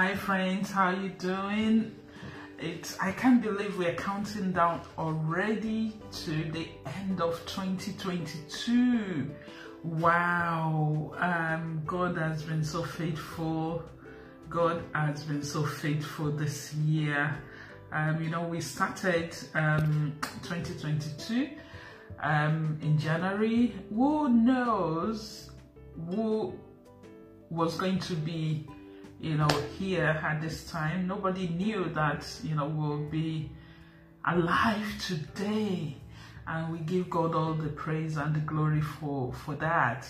Hi friends, how you doing? It's I can't believe we're counting down already to the end of 2022. Wow, um, God has been so faithful. God has been so faithful this year. Um, you know, we started um, 2022 um, in January. Who knows who was going to be, you know, here at this time? Nobody knew that, you know, we'll be alive today. And we give God all the praise and the glory for, for that.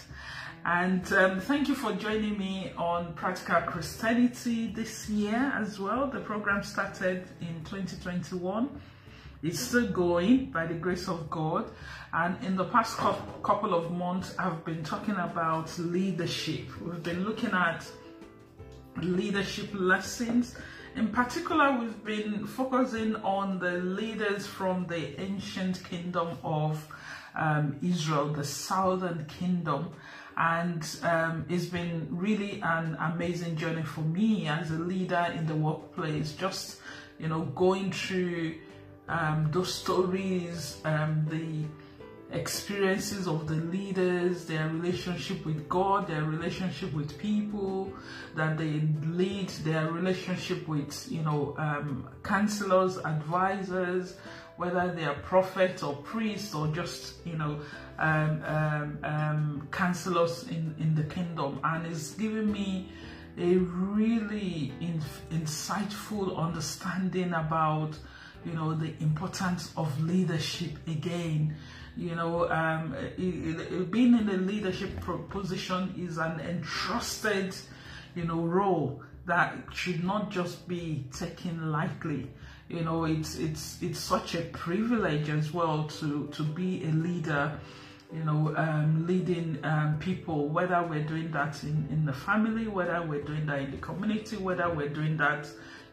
And um, thank you for joining me on Practical Christianity this year as well. The program started in 2021. It's still going by the grace of God. And in the past couple of months, I've been talking about leadership. We've been looking at leadership lessons. In particular, we've been focusing on the leaders from the ancient kingdom of um, Israel, the southern kingdom and um, it's been really an amazing journey for me as a leader in the workplace just you know going through um, those stories um, the experiences of the leaders their relationship with god their relationship with people that they lead their relationship with you know um, counselors advisors whether they are prophets or priests or just you know um, um, um, counselors in, in the kingdom. And it's given me a really in, insightful understanding about you know the importance of leadership again you know um, being in a leadership position is an entrusted you know role that should not just be taken lightly. You know it's it's it's such a privilege as well to to be a leader you know, um, leading um, people, whether we're doing that in, in the family, whether we're doing that in the community, whether we're doing that,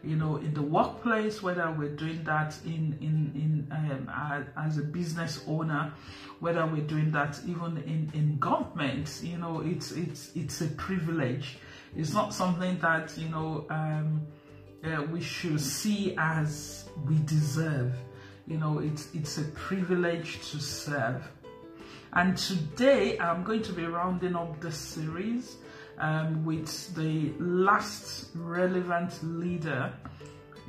you know, in the workplace, whether we're doing that in, in, in um, as a business owner, whether we're doing that even in, in government, you know, it's, it's, it's a privilege. It's not something that, you know, um, uh, we should see as we deserve. You know, it's, it's a privilege to serve. And today I'm going to be rounding up the series um, with the last relevant leader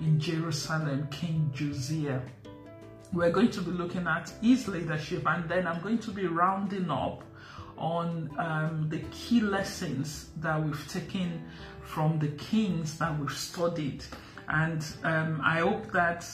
in Jerusalem, King Josiah. We're going to be looking at his leadership and then I'm going to be rounding up on um, the key lessons that we've taken from the kings that we've studied. And um, I hope that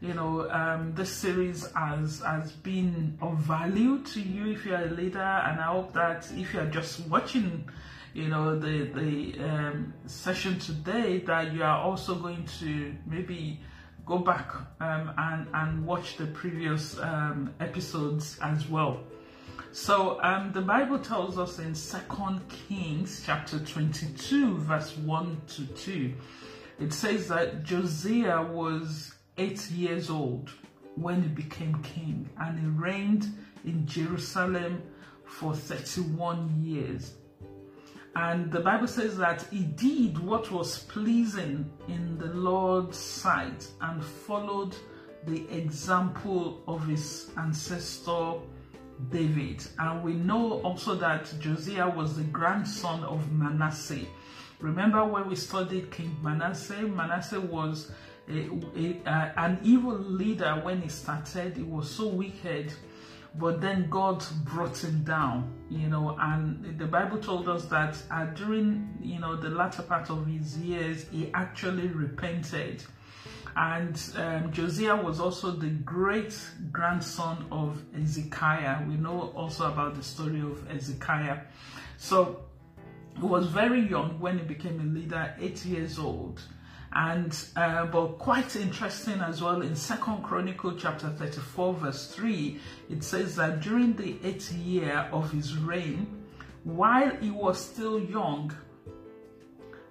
you know um, this series has has been of value to you if you're a leader and i hope that if you're just watching you know the the um, session today that you are also going to maybe go back um, and and watch the previous um, episodes as well so um, the bible tells us in second kings chapter 22 verse 1 to 2 it says that josiah was eight years old when he became king and he reigned in Jerusalem for 31 years. And the Bible says that he did what was pleasing in the Lord's sight and followed the example of his ancestor David. And we know also that Josiah was the grandson of Manasseh. Remember when we studied King Manasseh? Manasseh was a, a, uh, an evil leader when he started. He was so wicked, but then God brought him down, you know. And the Bible told us that uh, during, you know, the latter part of his years, he actually repented. And um, Josiah was also the great grandson of Ezekiah. We know also about the story of Ezekiah. So he was very young when he became a leader, eight years old and uh, but quite interesting as well in second chronicle chapter 34 verse 3 it says that during the eighth year of his reign while he was still young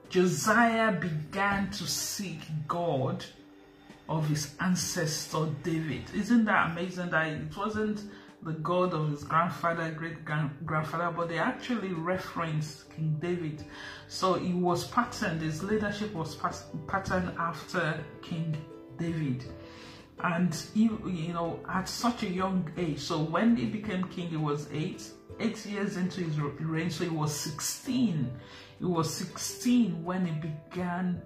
josiah began to seek god of his ancestor david. Isn't that amazing that it wasn't the God of his grandfather, great grandfather, but they actually reference King David. So he was patterned, his leadership was patterned after King David. And he, you know, at such a young age, so when he became king, he was eight, eight years into his reign, so he was 16. He was 16 when he began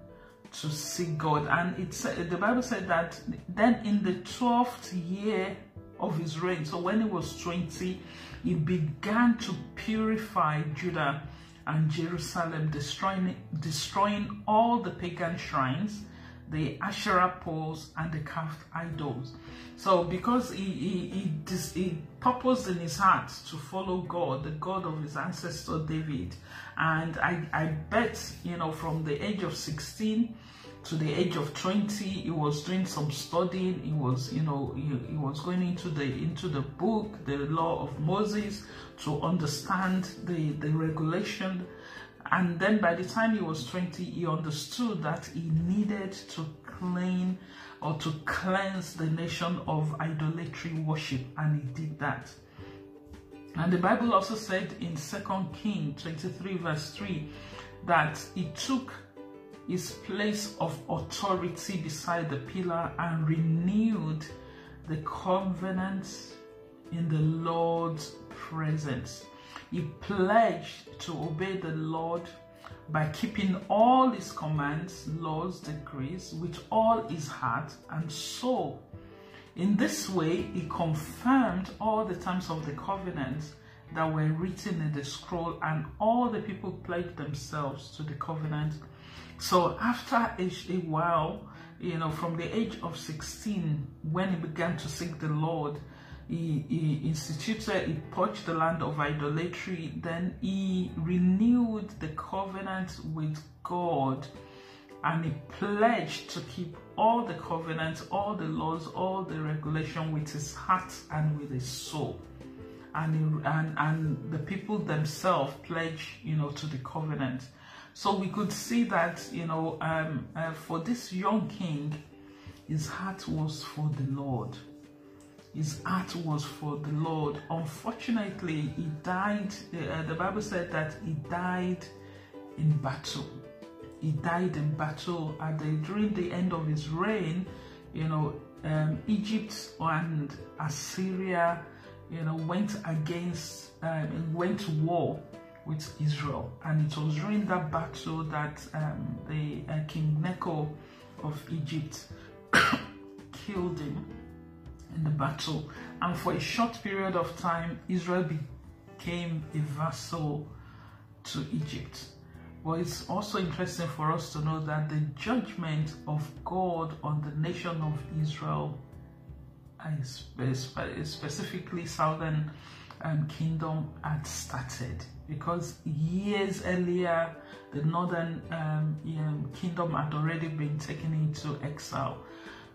to see God. And it said, the Bible said that then in the 12th year of his reign, so when he was 20, he began to purify Judah and Jerusalem, destroying, destroying all the pagan shrines, the Asherah poles, and the carved idols. So because he, he, he, he purposed in his heart to follow God, the God of his ancestor David, and I, I bet, you know, from the age of 16 to the age of 20 he was doing some studying he was you know he, he, was going into the into the book the law of moses to understand the the regulation. And then by the time he was 20 he understood that he needed to clean or to cleanse the nation of idolatry worship and he did that. And the bible also said in second king 23 verse 3 that he took his place of authority beside the pillar and renewed the covenant in the Lord's presence. He pledged to obey the Lord by keeping all his commands, laws, decrees with all his heart and soul. In this way, he confirmed all the terms of the covenant that were written in the scroll, and all the people pledged themselves to the covenant so after a, a while, you know, from the age of 16, when he began to seek the Lord, he, he instituted, he purged the land of idolatry, then he renewed the covenant with God and he pledged to keep all the covenants, all the laws, all the regulation with his heart and with his soul. And, he, and, and the people themselves pledged, you know, to the covenant. So we could see that, you know, um, uh, for this young king, his heart was for the Lord. His heart was for the Lord. Unfortunately, he died, uh, the Bible said that he died in battle. He died in battle at the, during the end of his reign, you know, um, Egypt and Assyria, you know, went against, um, went to war with Israel. And it was during that battle that um, the uh, King Necho of Egypt killed him in the battle. And for a short period of time, Israel became a vassal to Egypt. But it's also interesting for us to know that the judgment of God on the nation of Israel, specifically southern um, kingdom, had started because years earlier the northern um, um, kingdom had already been taken into exile.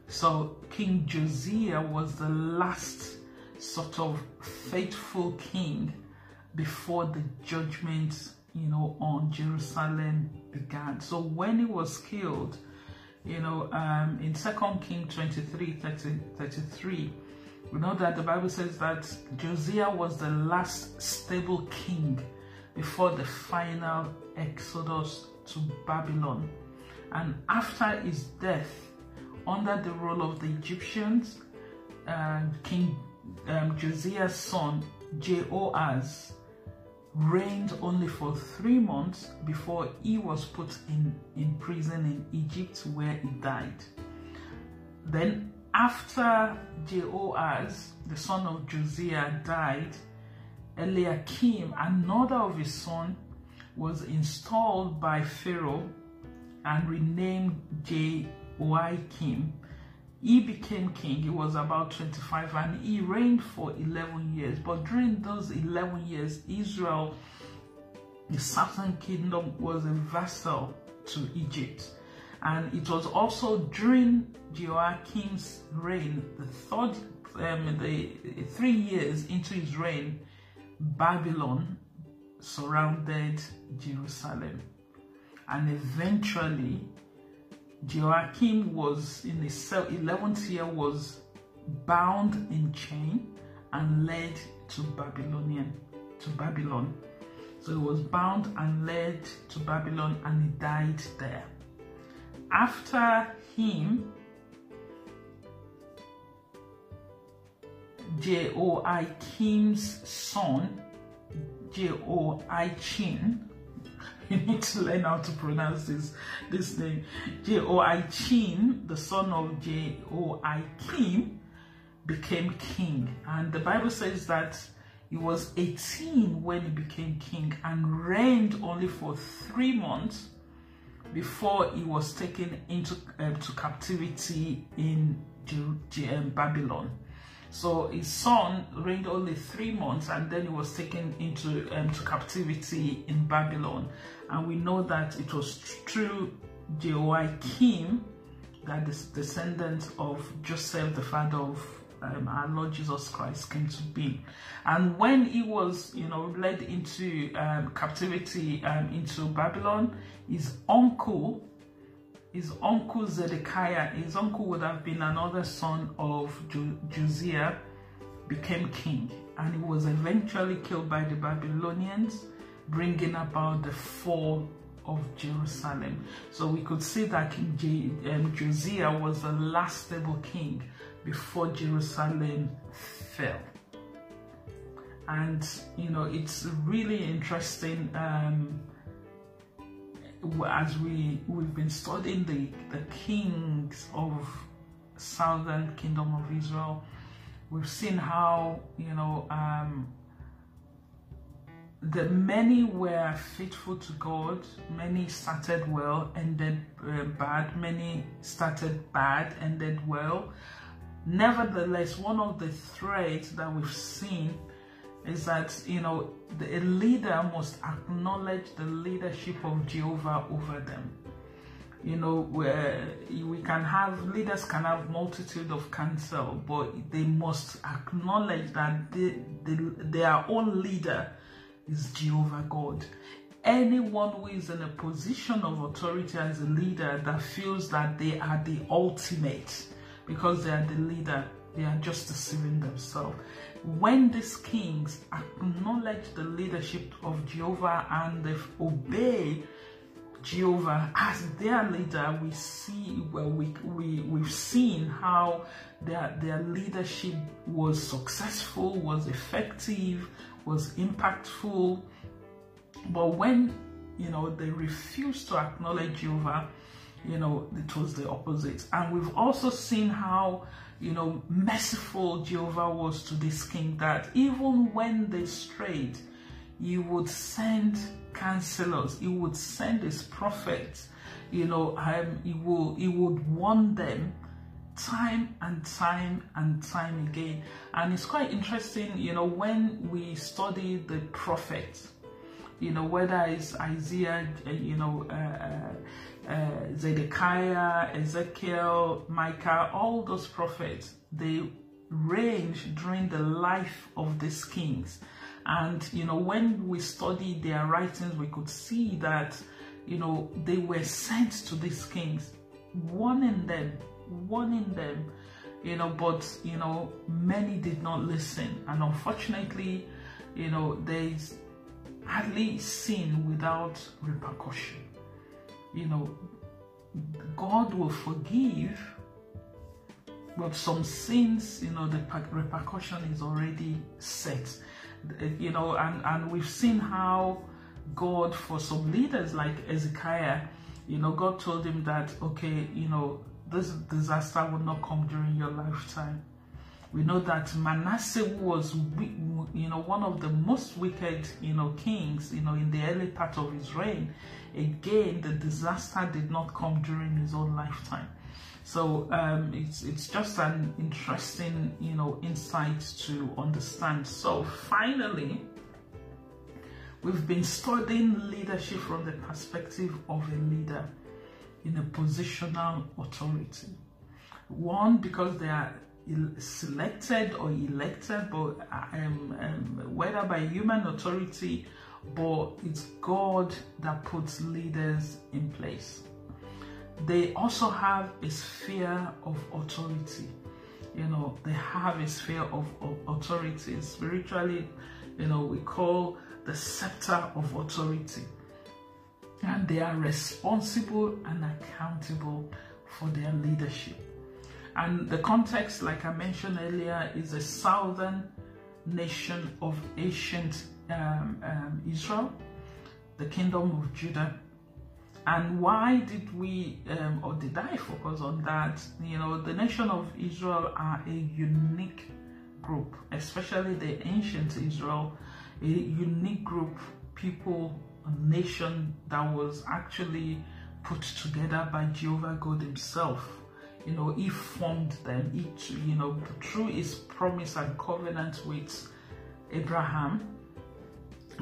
So King Josiah was the last sort of faithful king before the judgment, you know, on Jerusalem began. So when he was killed, you know, um, in Second King 23, 30, 33, we know that the Bible says that Josiah was the last stable king before the final exodus to Babylon. And after his death, under the rule of the Egyptians, uh, King um, Josiah's son, Jehoahaz, reigned only for three months before he was put in, in prison in Egypt where he died. Then after Jehoahaz, the son of Josiah, died, Eliakim, another of his sons, was installed by Pharaoh and renamed Jehoiakim. He became king. He was about 25 and he reigned for 11 years. But during those 11 years, Israel, the southern kingdom, was a vassal to Egypt. And it was also during Jehoiakim's reign, the third, um, the three years into his reign, Babylon surrounded Jerusalem. And eventually, Joachim was in the 11th year was bound in chain and led to Babylonian to Babylon. So he was bound and led to Babylon and he died there. After him, Jehoiakim's son, Jehoiachin, you need to learn how to pronounce this, this name. Jehoiachin, the son of Jehoiakim, became king. And the Bible says that he was 18 when he became king and reigned only for three months before he was taken into um, to captivity in um, Babylon. So his son reigned only three months and then he was taken into um, to captivity in Babylon. And we know that it was through Jehoiakim that the descendants of Joseph, the father of um, our Lord Jesus Christ came to be. And when he was, you know, led into um, captivity um, into Babylon, his uncle, his uncle Zedekiah, his uncle would have been another son of Josiah, became king. And he was eventually killed by the Babylonians, bringing about the fall of Jerusalem. So we could see that King J- um, Josiah was the last stable king before Jerusalem fell. And you know, it's really interesting um, as we we've been studying the the kings of southern kingdom of Israel. We've seen how you know um, that many were faithful to God, many started well, ended uh, bad, many started bad, ended well. Nevertheless, one of the threats that we've seen is that, you know, the, a leader must acknowledge the leadership of Jehovah over them. You know, where we can have, leaders can have multitude of counsel, but they must acknowledge that they, they, their own leader is Jehovah God anyone who is in a position of authority as a leader that feels that they are the ultimate because they are the leader, they are just deceiving themselves. When these kings acknowledge the leadership of Jehovah and they obey Jehovah as their leader, we see well we, we we've seen how their their leadership was successful, was effective, was impactful. But when you know they refuse to acknowledge Jehovah, you know, it was the opposite. And we've also seen how, you know, merciful Jehovah was to this king that even when they strayed, he would send counselors, he would send his prophets, you know, um, he will he would warn them time and time and time again. And it's quite interesting, you know, when we study the prophets, you know, whether it's Isaiah, uh, you know, uh, uh, Zedekiah, Ezekiel, Micah, all those prophets, they range during the life of these kings. And, you know, when we study their writings, we could see that, you know, they were sent to these kings, warning them, warning them, you know, but, you know, many did not listen. And unfortunately, you know, there's hardly sin without repercussion you know, God will forgive, but some sins, you know, the repercussion is already set. You know, and, and we've seen how God, for some leaders like Ezekiah, you know, God told him that, okay, you know, this disaster will not come during your lifetime. We know that Manasseh was, you know, one of the most wicked, you know, kings, you know, in the early part of his reign. Again, the disaster did not come during his own lifetime. So um, it's it's just an interesting, you know, insight to understand. So finally, we've been studying leadership from the perspective of a leader in a positional authority. One, because they are selected or elected, but um, um, whether by human authority, but it's God that puts leaders in place. They also have a sphere of authority. you know, they have a sphere of, of authority. Spiritually, you know, we call the scepter of authority. And they are responsible and accountable for their leadership. And the context, like I mentioned earlier, is a southern nation of ancient um, um, Israel, the kingdom of Judah. And why did we, um, or did I focus on that? You know, the nation of Israel are a unique group, especially the ancient Israel, a unique group, people, nation that was actually put together by Jehovah God Himself. You know, He formed them, He, you know, through His promise and covenant with Abraham,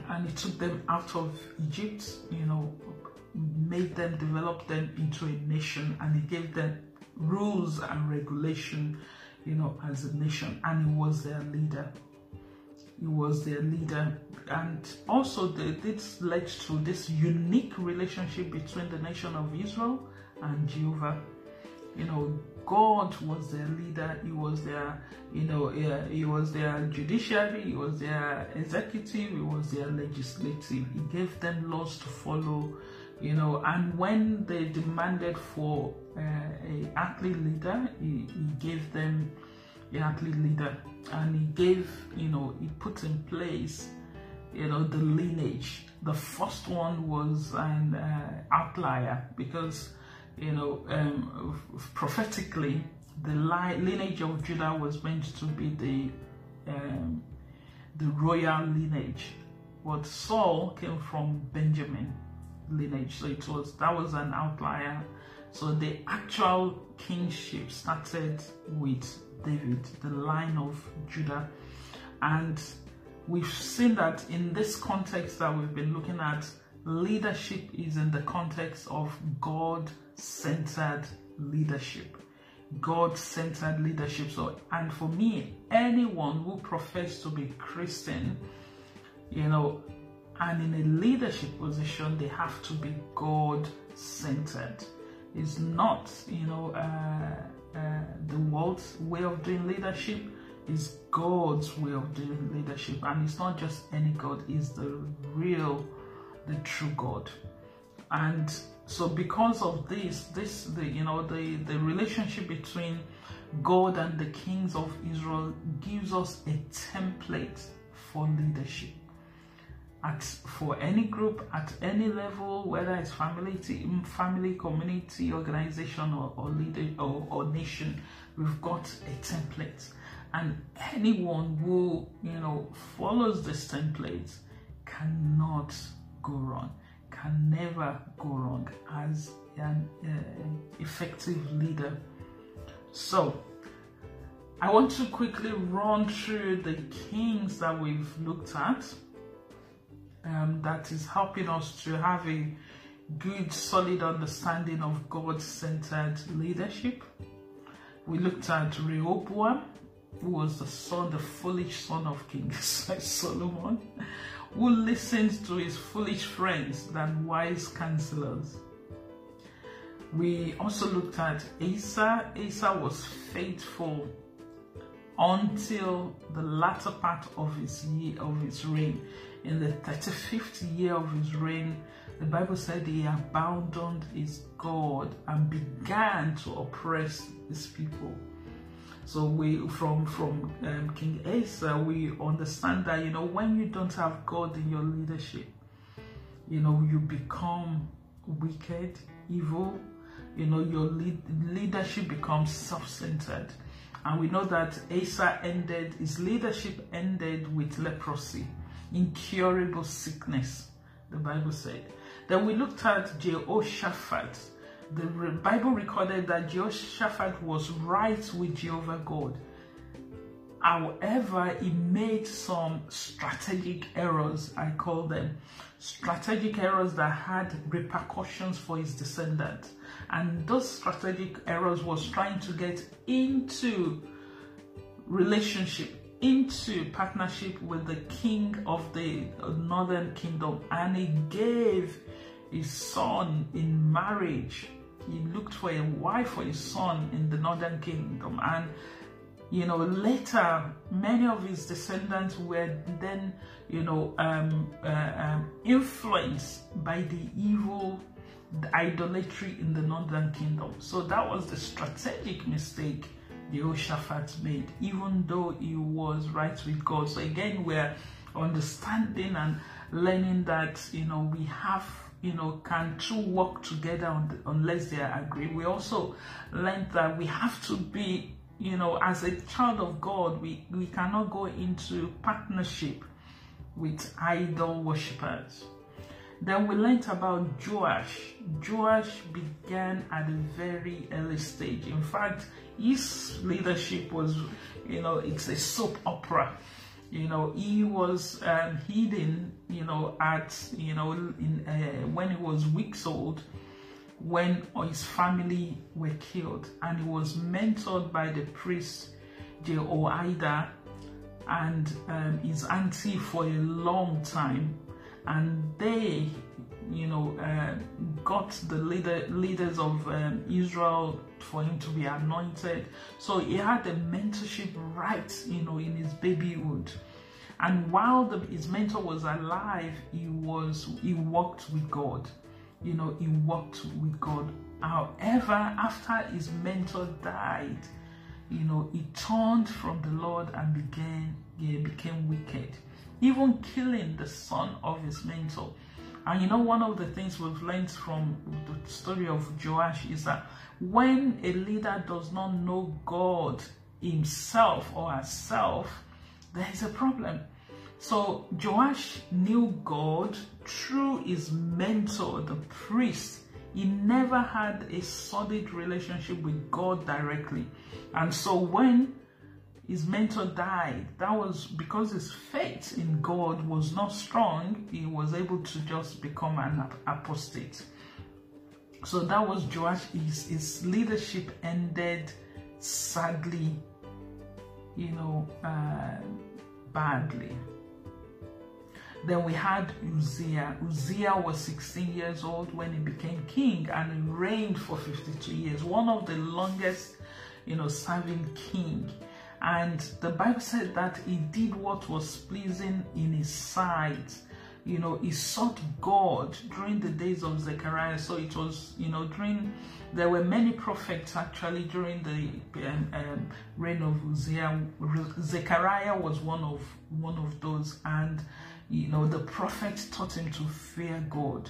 and He took them out of Egypt, you know, made them, develop them into a nation, and He gave them rules and regulation, you know, as a nation, and He was their leader. He was their leader, and also the, this led to this unique relationship between the nation of Israel and Jehovah. You know, God was their leader. He was their, you know, he was their judiciary. He was their executive. He was their legislative. He gave them laws to follow you know and when they demanded for uh, a athlete leader he, he gave them the athlete leader and he gave you know he put in place you know the lineage the first one was an uh, outlier because you know um, prophetically the lineage of judah was meant to be the um, the royal lineage but saul came from benjamin lineage. So it was that was an outlier. So the actual kingship started with David, the line of Judah. And we've seen that in this context that we've been looking at, leadership is in the context of God centered leadership. God centered leadership. So, and for me, anyone who professes to be Christian, you know, and in a leadership position, they have to be God centered. It's not, you know, uh, uh, the world's way of doing leadership. It's God's way of doing leadership, and it's not just any God. It's the real, the true God. And so, because of this, this the you know the the relationship between God and the kings of Israel gives us a template for leadership at for any group at any level, whether it's family, team, family, community, organization, or, or leader or, or nation, we've got a template. And anyone who you know follows this template cannot go wrong, can never go wrong as an uh, effective leader. So I want to quickly run through the kings that we've looked at um, that is helping us to have a good, solid understanding of God centered leadership. We looked at Rehoboam, who was the son, the foolish son of King Solomon, who listened to his foolish friends than wise counselors. We also looked at Asa. Asa was faithful until the latter part of his year of his reign in the 35th year of his reign, the Bible said he abandoned his God and began to oppress his people. So we, from from um, King Asa, we understand that you know when you don't have God in your leadership, you know you become wicked, evil. You know your lead, leadership becomes self-centered, and we know that Asa ended his leadership ended with leprosy incurable sickness, the Bible said. Then we looked at Jehoshaphat. The Bible recorded that Jehoshaphat was right with Jehovah God. However, he made some strategic errors, I call them. Strategic errors that had repercussions for his descendants. And those strategic errors was trying to get into relationship into partnership with the king of the uh, northern kingdom and he gave his son in marriage. He looked for a wife for his son in the northern kingdom and you know, later many of his descendants were then, you know, um, uh, um, influenced by the evil the idolatry in the northern kingdom. So that was the strategic mistake Jehoshaphat made, even though he was right with God. So again, we're understanding and learning that you know we have you know can two work together the, unless they agree. We also learned that we have to be you know as a child of God, we we cannot go into partnership with idol worshippers then we learned about Joash. Joash began at a very early stage. In fact, his leadership was, you know, it's a soap opera. You know, he was um, hidden, you know, at, you know, in, uh, when he was weeks old, when his family were killed. And he was mentored by the priest Jehoiada and um, his auntie for a long time. And they you know uh, got the leader leaders of um, Israel for him to be anointed. So he had a mentorship right you know in his babyhood and while the, his mentor was alive he was he walked with God you know he walked with God however after his mentor died you know he turned from the Lord and began he became wicked even killing the son of his mentor. And you know, one of the things we've learned from the story of Joash is that when a leader does not know God himself or herself, there is a problem. So Joash knew God through his mentor, the priest. He never had a solid relationship with God directly. And so when his mentor died. That was because his faith in God was not strong. He was able to just become an apostate. So that was Joash. His, his leadership ended sadly, you know, uh, badly. Then we had Uzziah. Uzziah was 16 years old when he became king and he reigned for 52 years. One of the longest, you know, serving king. And the Bible said that he did what was pleasing in his sight. You know, he sought God during the days of Zechariah. So it was, you know, during, there were many prophets actually during the um, um, reign of Uzziah. Zechariah was one of, one of those. And, you know, the prophet taught him to fear God.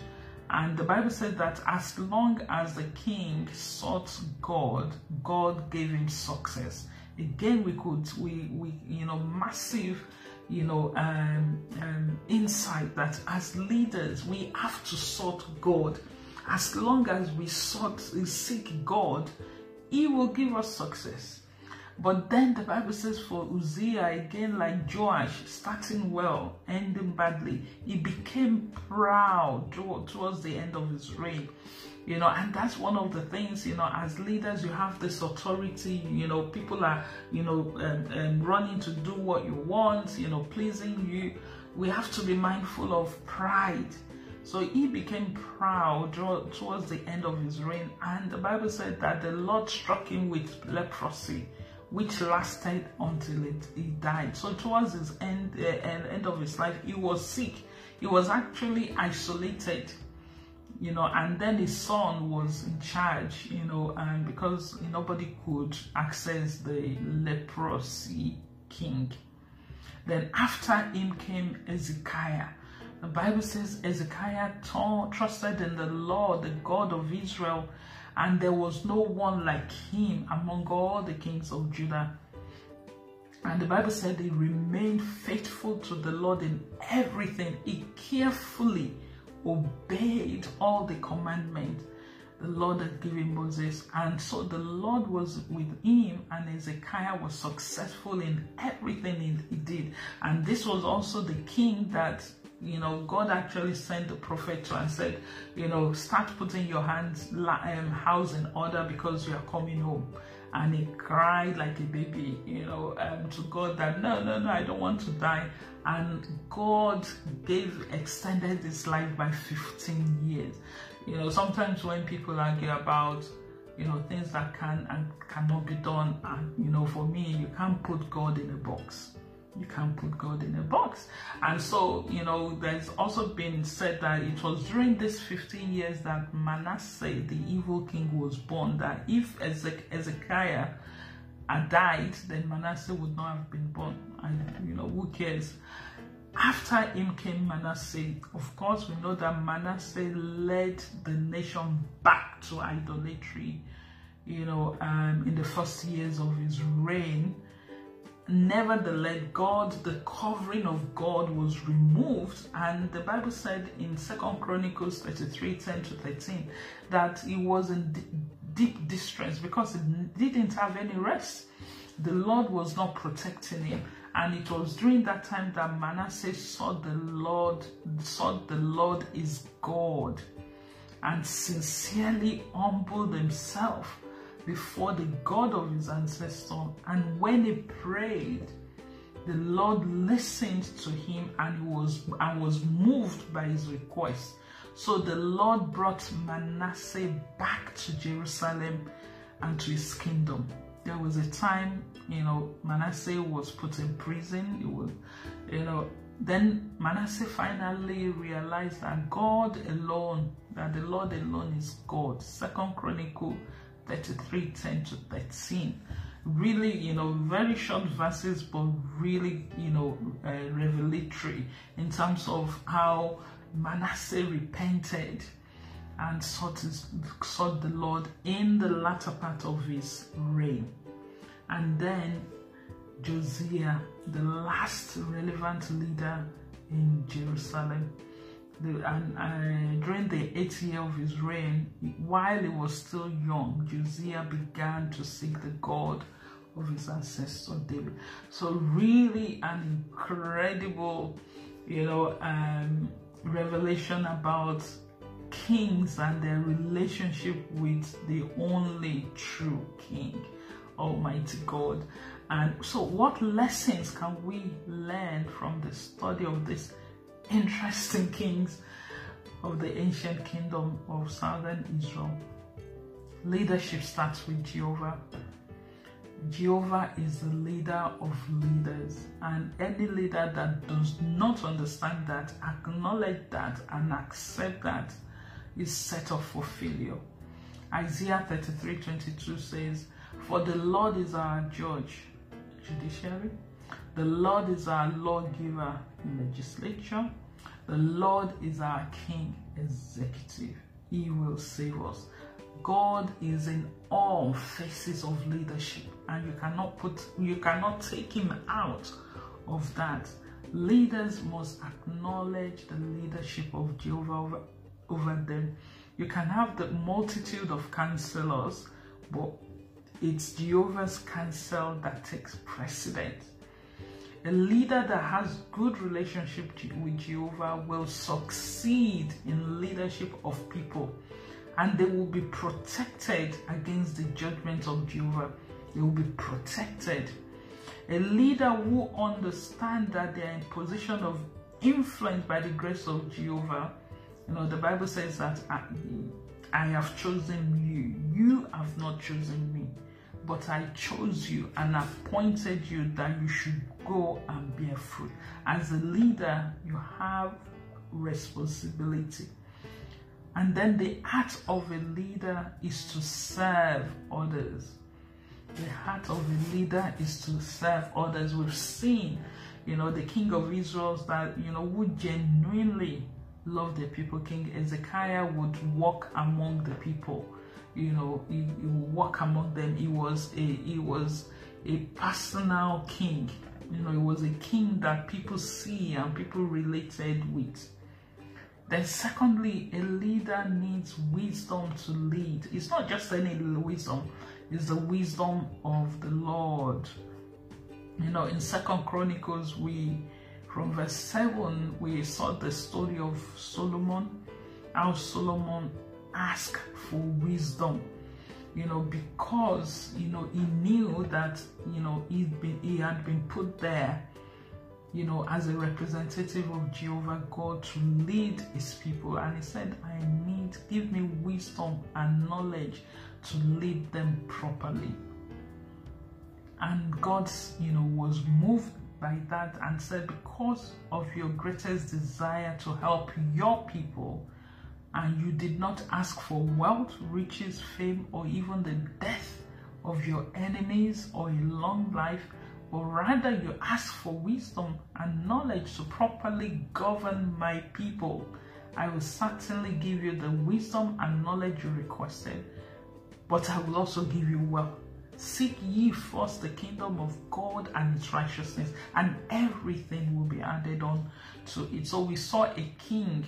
And the Bible said that as long as the king sought God, God gave him success. Again we could we we you know massive you know um, um, insight that as leaders we have to sought god. As long as we sought seek god he will give us success but then the bible says for uzziah again like joash starting well ending badly he became proud towards the end of his reign. You know and that's one of the things you know as leaders you have this authority you know people are you know um, um, running to do what you want you know pleasing you. We have to be mindful of pride. So he became proud towards the end of his reign. And the bible said that the lord struck him with leprosy which lasted until it, he died so towards his end uh, end of his life he was sick he was actually isolated you know, and then his son was in charge, you know, and because nobody could access the leprosy king. Then after him came Ezekiah. The Bible says Ezekiah trusted in the Lord, the God of Israel, and there was no one like him among all the kings of Judah. And the Bible said he remained faithful to the Lord in everything. He carefully obeyed all the commandments the Lord had given Moses. And so the Lord was with him, and Ezekiah was successful in everything he did. And this was also the king that you know, God actually sent the prophet to and said, you know, start putting your hands, um, house in order because you are coming home. And he cried like a baby, you know, um, to God that, no, no, no, I don't want to die and God gave extended his life by 15 years. You know, sometimes when people argue about you know, things that can and cannot be done. And, you know, for me, you can't put God in a box. You can't put God in a box. And so, you know, there's also been said that it was during these 15 years that Manasseh, the evil king, was born. That if Ezekiah had died, then Manasseh would not have been born. And, you know, who cares? After him came Manasseh. Of course, we know that Manasseh led the nation back to idolatry, you know, um, in the first years of his reign. Nevertheless, God, the covering of God was removed, and the Bible said in Second Chronicles 33 10 to 13 that he was in deep distress because he didn't have any rest. The Lord was not protecting him. And it was during that time that Manasseh saw the Lord, saw the Lord is God, and sincerely humbled himself before the God of his ancestor. And when he prayed, the Lord listened to him and was and was moved by his request. So the Lord brought Manasseh back to Jerusalem and to his kingdom there was a time, you know, Manasseh was put in prison. It was, you know, then Manasseh finally realized that God alone, that the Lord alone is God. Second Chronicle 33, 10 to 13. Really, you know, very short verses, but really, you know, uh, revelatory in terms of how Manasseh repented and sought, his, sought the Lord in the latter part of his reign. And then Josiah, the last relevant leader in Jerusalem, the, and uh, during the eighth year of his reign, while he was still young, Josiah began to seek the God of his ancestor David. So really an incredible, you know, um, revelation about kings and their relationship with the only true king, Almighty God. And so, what lessons can we learn from the study of these interesting kings of the ancient kingdom of southern Israel? Leadership starts with Jehovah. Jehovah is the leader of leaders, and any leader that does not understand that, acknowledge that, and accept that is set up for failure. Isaiah 33 22 says, For the Lord is our judge, judiciary. The Lord is our lawgiver, legislature. The Lord is our king, executive. He will save us. God is in all phases of leadership, and you cannot put you cannot take him out of that. Leaders must acknowledge the leadership of Jehovah over over them. You can have the multitude of counselors, but it's Jehovah's counsel that takes precedence. A leader that has good relationship with Jehovah will succeed in leadership of people and they will be protected against the judgment of Jehovah. They will be protected. A leader who understands that they are in position of influence by the grace of Jehovah you know, the Bible says that I, I have chosen you. You have not chosen me, but I chose you and appointed you that you should go and bear fruit. As a leader, you have responsibility. And then the heart of a leader is to serve others. The heart of a leader is to serve others. We've seen, you know, the king of Israel that, you know, would genuinely love the people. King Ezekiah would walk among the people. You know, he, he would walk among them. He was a he was a personal king. You know, he was a king that people see and people related with. Then secondly, a leader needs wisdom to lead. It's not just any wisdom, it's the wisdom of the Lord. You know, in Second Chronicles, we from verse 7, we saw the story of Solomon, how Solomon asked for wisdom, you know, because, you know, he knew that, you know, he'd been, he had been put there, you know, as a representative of Jehovah God to lead his people. And he said, I need, give me wisdom and knowledge to lead them properly. And God, you know, was moved by that and said, Because of your greatest desire to help your people, and you did not ask for wealth, riches, fame, or even the death of your enemies or a long life, but rather you ask for wisdom and knowledge to properly govern my people. I will certainly give you the wisdom and knowledge you requested, but I will also give you wealth. Seek ye first the kingdom of God and its righteousness, and everything will be added on to it. So we saw a king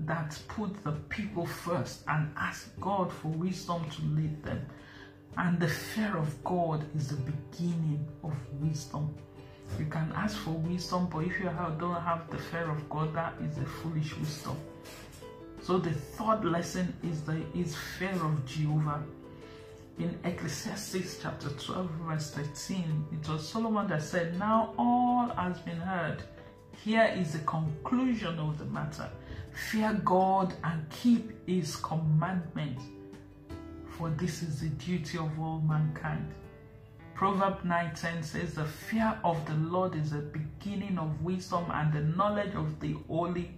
that put the people first and ask God for wisdom to lead them. And the fear of God is the beginning of wisdom. You can ask for wisdom, but if you don't have the fear of God, that is a foolish wisdom. So the third lesson is the is fear of Jehovah. In Ecclesiastes chapter 12, verse 13, it was Solomon that said, Now all has been heard. Here is the conclusion of the matter. Fear God and keep his commandments for this is the duty of all mankind. Proverb 9:10 says, The fear of the Lord is the beginning of wisdom, and the knowledge of the holy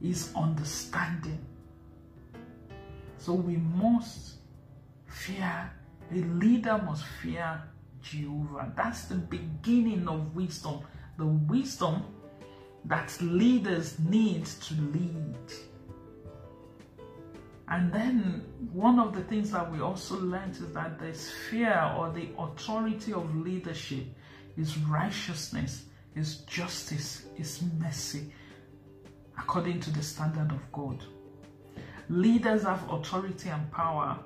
is understanding. So we must fear, a leader must fear Jehovah. That's the beginning of wisdom. The wisdom that leaders need to lead. And then one of the things that we also learned is that the sphere or the authority of leadership is righteousness, is justice, is mercy, according to the standard of God. Leaders have authority and power,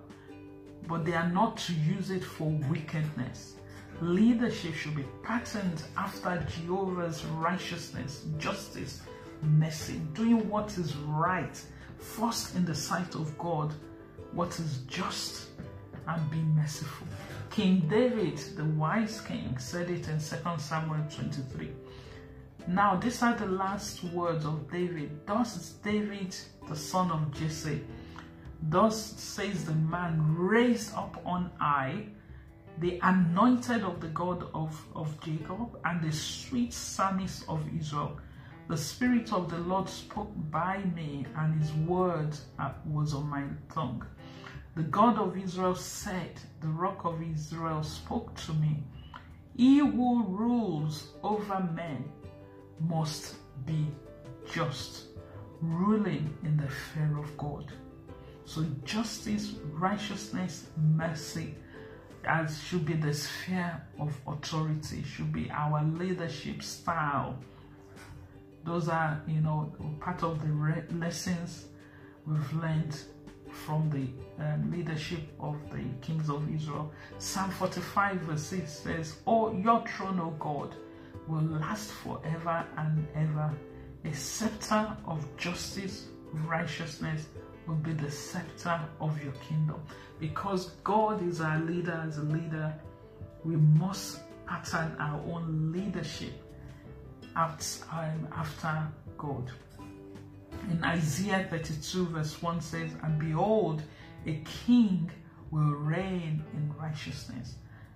but they are not to use it for wickedness. Leadership should be patterned after Jehovah's righteousness, justice, mercy, doing what is right first in the sight of God what is just and be merciful. King David, the wise king, said it in 2 Samuel 23. Now, these are the last words of David. Thus David, the son of Jesse. Thus says the man raised up on high, the anointed of the God of, of Jacob, and the sweet psalmist of Israel. The Spirit of the Lord spoke by me, and his word was on my tongue. The God of Israel said, The rock of Israel spoke to me. He who rules over men must be just, ruling in the fear of God. So justice, righteousness, mercy, as should be the sphere of authority, should be our leadership style those are, you know, part of the lessons we've learned from the um, leadership of the kings of Israel. Psalm 45 verse 6 says, Oh, your throne, O God, will last forever and ever. A scepter of justice, righteousness will be the scepter of your kingdom. Because God is our leader, as a leader, we must pattern our own leadership after God. In Isaiah 32, verse 1 says, And behold, a king will reign in righteousness,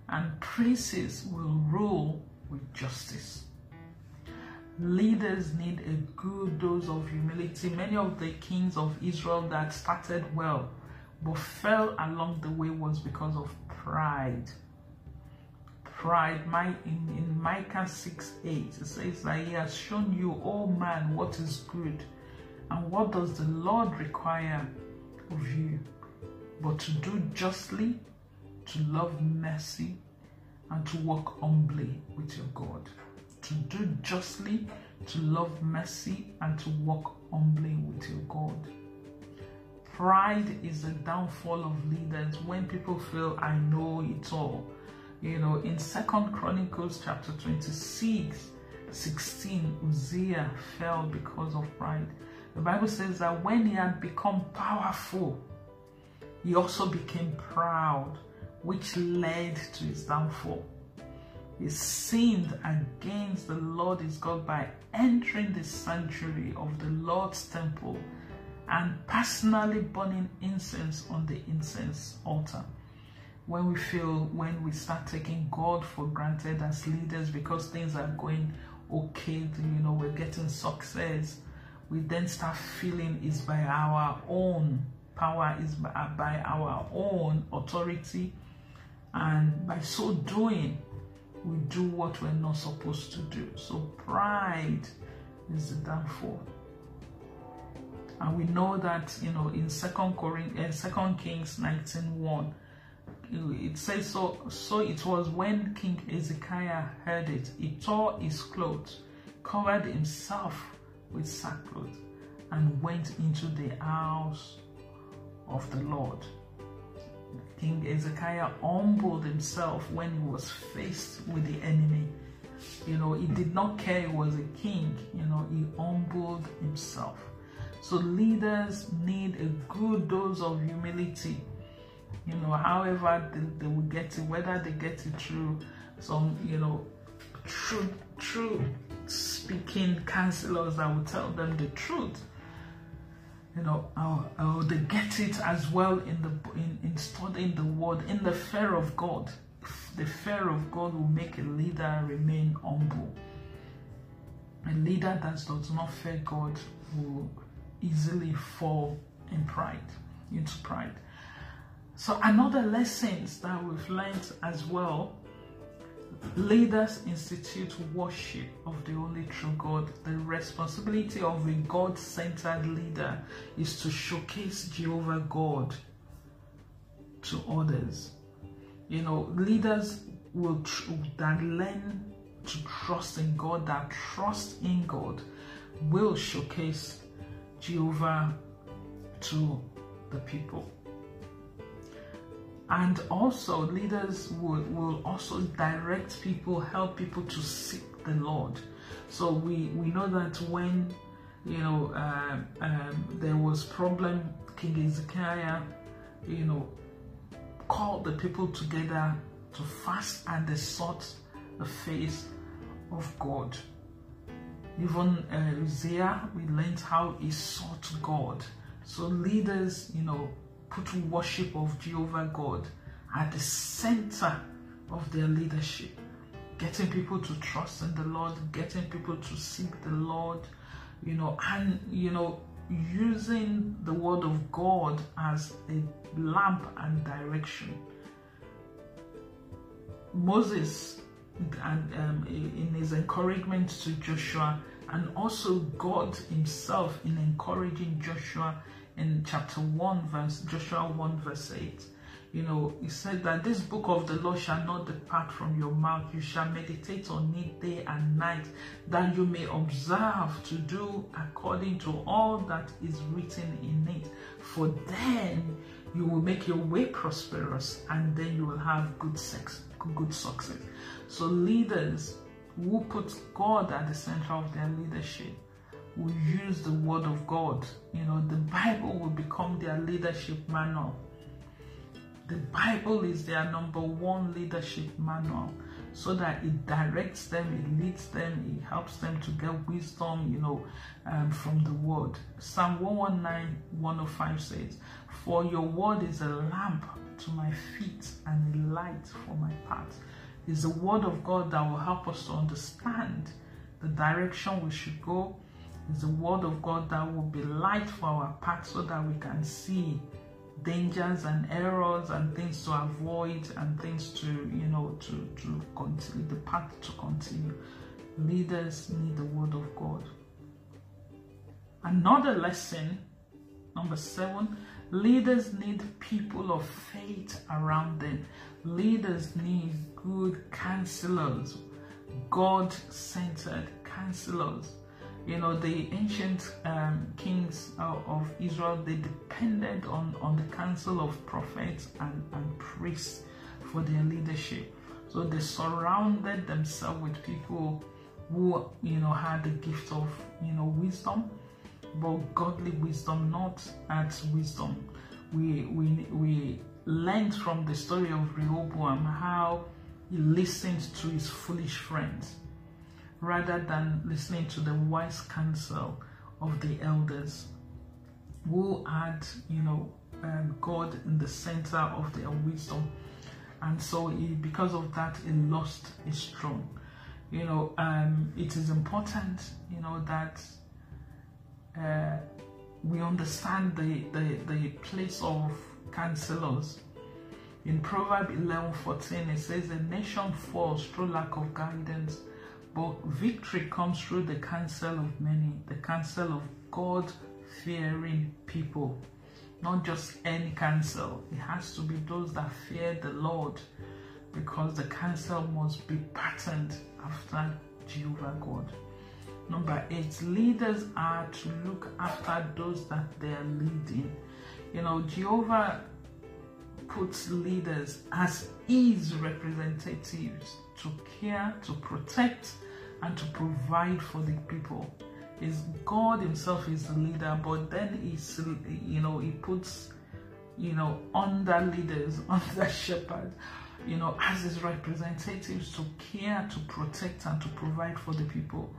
and princes will rule with justice. Leaders need a good dose of humility. Many of the kings of Israel that started well but fell along the way was because of pride pride. My, in, in Micah 6 8, it says that he has shown you, oh man, what is good. And what does the Lord require of you? But to do justly, to love mercy, and to walk humbly with your God. To do justly, to love mercy, and to walk humbly with your God. Pride is the downfall of leaders when people feel, I know it all. You know, in Second Chronicles chapter 26, 16, Uzziah fell because of pride. The Bible says that when he had become powerful, he also became proud, which led to his downfall. He sinned against the Lord his God by entering the sanctuary of the Lord's temple and personally burning incense on the incense altar. When we feel, when we start taking God for granted as leaders because things are going okay, you know, we're getting success, we then start feeling it's by our own power, is by our own authority, and by so doing, we do what we're not supposed to do. So pride is the downfall. And we know that, you know, in Second Corinthians, uh, Second Kings 19.1, it says, so, so it was when King Hezekiah heard it, he tore his clothes, covered himself with sackcloth, and went into the house of the Lord. King Hezekiah humbled himself when he was faced with the enemy. You know, he did not care he was a king, you know, he humbled himself. So leaders need a good dose of humility. You know, however they, they will get it, whether they get it through some, you know, true, true speaking counselors that will tell them the truth you know, uh, they get it as well in the in, in the word, in the fear of God. The fear of God will make a leader remain humble. A leader that does not fear God will easily fall in pride, into pride. So another lessons that we've learned as well Leaders institute worship of the only true God. The responsibility of a God centered leader is to showcase Jehovah God to others. You know, leaders will tr- that learn to trust in God, that trust in God, will showcase Jehovah to the people and also leaders will, will also direct people help people to seek the lord so we we know that when you know uh, um, there was problem king hezekiah you know called the people together to fast and they sought the face of god even uh, Uzziah, we learned how he sought god so leaders you know put worship of Jehovah God at the center of their leadership. Getting people to trust in the Lord, getting people to seek the Lord, you know, and, you know, using the word of God as a lamp and direction. Moses, and um, in his encouragement to Joshua, and also God Himself in encouraging Joshua in chapter 1 verse Joshua 1 verse 8 you know he said that this book of the law shall not depart from your mouth you shall meditate on it day and night that you may observe to do according to all that is written in it for then you will make your way prosperous and then you will have good sex good success so leaders who put god at the center of their leadership will use the word of God. You know, the Bible will become their leadership manual. The Bible is their number one leadership manual so that it directs them, it leads them, it helps them to get wisdom, you know, um, from the word. Psalm 119, 105 says, For your word is a lamp to my feet and a light for my path. It's the word of God that will help us to understand the direction we should go it's the word of God that will be light for our path so that we can see dangers and errors and things to avoid and things to, you know, to, to continue, the path to continue. Leaders need the word of God. Another lesson, number seven, leaders need people of faith around them. Leaders need good counselors, God centered counselors you know the ancient um, kings of israel they depended on on the council of prophets and, and priests for their leadership. So they surrounded themselves with people who you know had the gift of you know wisdom but godly wisdom not as wisdom. We we we learned from the story of rehoboam how he listened to his foolish friends rather than listening to the wise counsel of the elders who had, you know, um, God in the center of their wisdom. And so, because of that, he lost his strong. You know, um, it is important, you know, that uh, we understand the, the, the place of counselors. In Proverbs 11 14, it says, A nation falls through lack of guidance, but victory comes through the counsel of many, the counsel of God fearing people. Not just any counsel, it has to be those that fear the Lord because the counsel must be patterned after Jehovah God. Number eight, leaders are to look after those that they are leading. You know, Jehovah puts leaders as his representatives to care, to protect, and to provide for the people. Is God Himself is the leader, but then He's you know He puts you know under leaders, under shepherds, you know, as His representatives to care, to protect, and to provide for the people.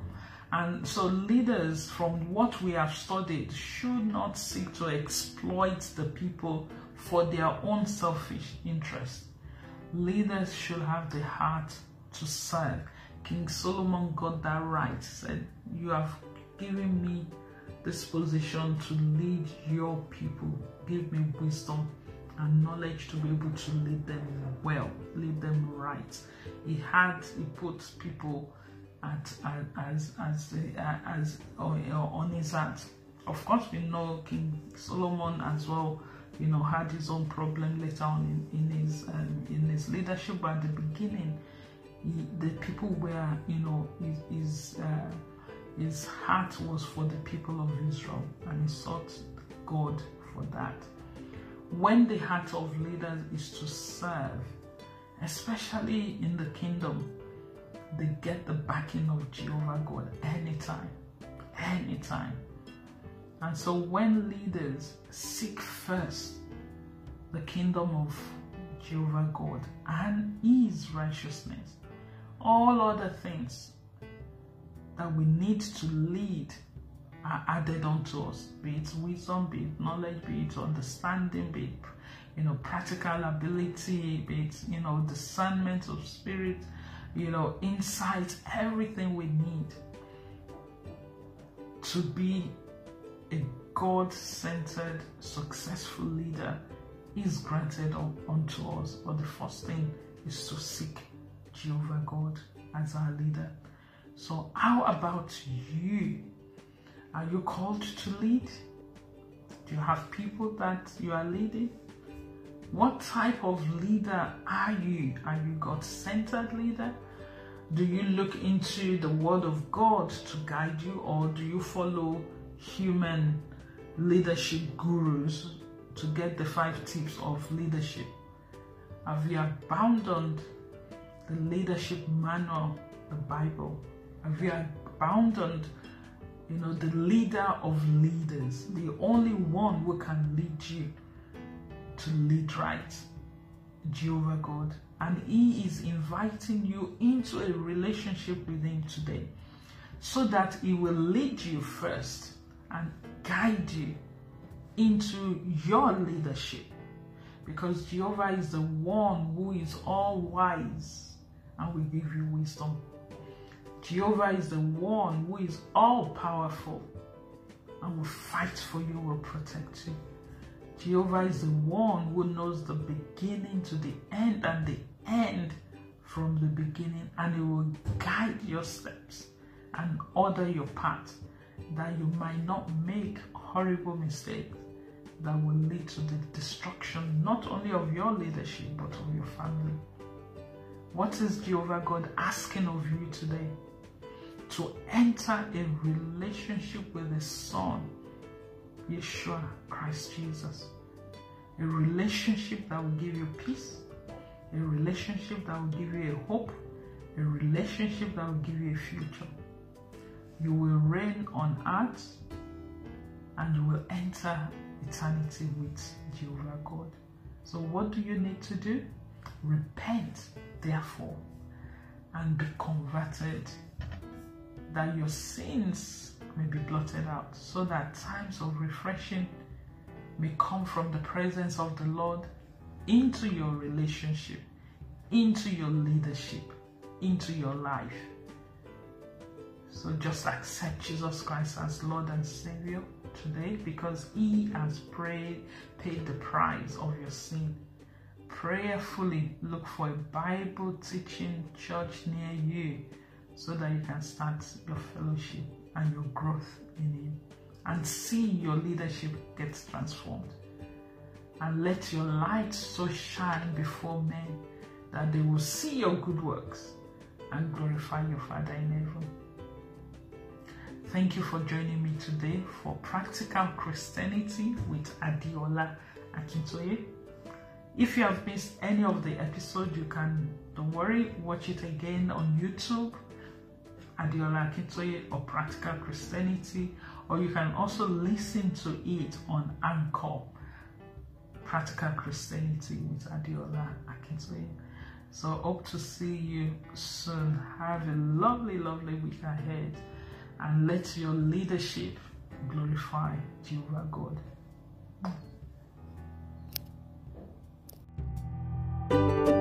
And so, leaders, from what we have studied, should not seek to exploit the people for their own selfish interest. Leaders should have the heart to serve. King Solomon got that right. He said, You have given me this position to lead your people. Give me wisdom and knowledge to be able to lead them well, lead them right. He had, he put people at, as as as on his heart. Of course, we know King Solomon as well. You know, had his own problem later on in, in his um, in his leadership. But at the beginning, the people were, you know, his his, uh, his heart was for the people of Israel, and he sought God for that. When the heart of leaders is to serve, especially in the kingdom, they get the backing of Jehovah God anytime. Anytime. And so when leaders seek first the kingdom of Jehovah God and his righteousness, all other things that we need to lead are added unto us, be it wisdom, be it knowledge, be it understanding, be it you know practical ability, be it you know discernment of spirit, you know, insight, everything we need to be a God centered, successful leader is granted unto us. But the first thing is to seek Jehovah God as our leader. So, how about you? Are you called to lead? Do you have people that you are leading? What type of leader are you? Are you God centered leader? Do you look into the Word of God to guide you, or do you follow human leadership gurus to get the five tips of leadership? Have you abandoned the leadership manual, the Bible? Have you abandoned, you know, the leader of leaders, the only one who can lead you to lead right, Jehovah God? and He is inviting you into a relationship with Him today so that He will lead you first and guide you into your leadership because Jehovah is the one who is all wise and will give you wisdom. Jehovah is the one who is all powerful and will fight for you, will protect you. Jehovah is the one who knows the beginning to the end and the end from the beginning, and He will guide your steps and order your path that you might not make horrible mistakes that will lead to the destruction not only of your leadership but of your family. What is Jehovah God asking of you today? To enter a relationship with His Son, Yeshua Christ Jesus a relationship that will give you peace, a relationship that will give you a hope, a relationship that will give you a future. You will reign on earth and you will enter eternity with Jehovah God. So, what do you need to do? Repent therefore and be converted, that your sins may be blotted out, so that times of refreshing may come from the presence of the Lord into your relationship, into your leadership, into your life. So just accept Jesus Christ as Lord and Savior today because He has prayed, paid the price of your sin. Prayerfully look for a Bible teaching church near you so that you can start your fellowship and your growth in Him and see your leadership gets transformed. And let your light so shine before men that they will see your good works and glorify your Father in heaven. Thank you for joining me today for Practical Christianity with Adiola Akintoye. If you have missed any of the episodes, you can, don't worry, watch it again on YouTube, Adiola Akintoye or Practical Christianity, or you can also listen to it on Anchor, Practical Christianity with Adiola Akintoye. So hope to see you soon. Have a lovely, lovely week ahead and let your leadership glorify Jehovah God. Thank you